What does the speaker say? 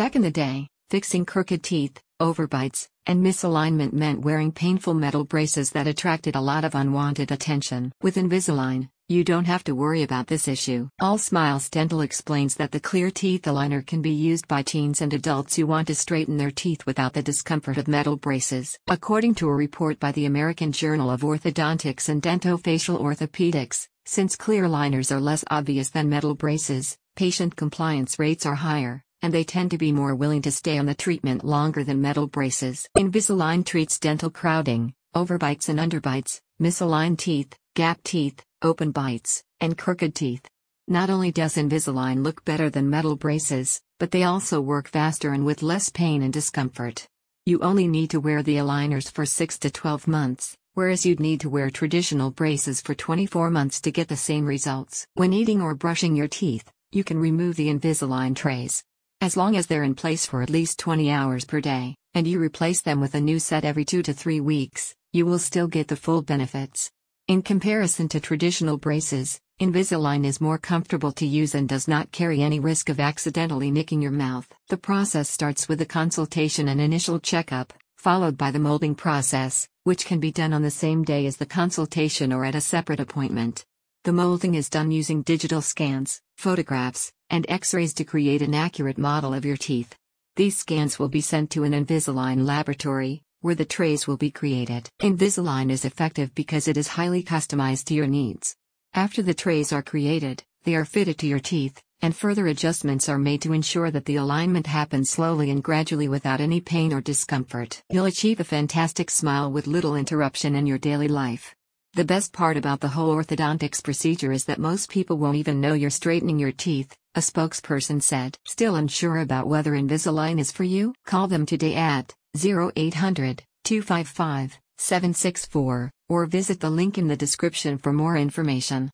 Back in the day, fixing crooked teeth, overbites, and misalignment meant wearing painful metal braces that attracted a lot of unwanted attention. With Invisalign, you don't have to worry about this issue. All Smiles Dental explains that the clear teeth aligner can be used by teens and adults who want to straighten their teeth without the discomfort of metal braces. According to a report by the American Journal of Orthodontics and Dentofacial Orthopedics, since clear aligners are less obvious than metal braces, patient compliance rates are higher, and they tend to be more willing to stay on the treatment longer than metal braces. Invisalign treats dental crowding, overbites and underbites, misaligned teeth, gap teeth, open bites, and crooked teeth. Not only does Invisalign look better than metal braces, but they also work faster and with less pain and discomfort. You only need to wear the aligners for 6 to 12 months, whereas you'd need to wear traditional braces for 24 months to get the same results. When eating or brushing your teeth, you can remove the Invisalign trays. As long as they're in place for at least 20 hours per day, and you replace them with a new set every 2 to 3 weeks, you will still get the full benefits. In comparison to traditional braces, Invisalign is more comfortable to use and does not carry any risk of accidentally nicking your mouth. The process starts with a consultation and initial checkup, followed by the molding process, which can be done on the same day as the consultation or at a separate appointment. The molding is done using digital scans, photographs, and x rays to create an accurate model of your teeth. These scans will be sent to an Invisalign laboratory, where the trays will be created. Invisalign is effective because it is highly customized to your needs. After the trays are created, they are fitted to your teeth, and further adjustments are made to ensure that the alignment happens slowly and gradually without any pain or discomfort. You'll achieve a fantastic smile with little interruption in your daily life. The best part about the whole orthodontics procedure is that most people won't even know you're straightening your teeth, a spokesperson said. Still unsure about whether Invisalign is for you? Call them today at 0800 255 764 or visit the link in the description for more information.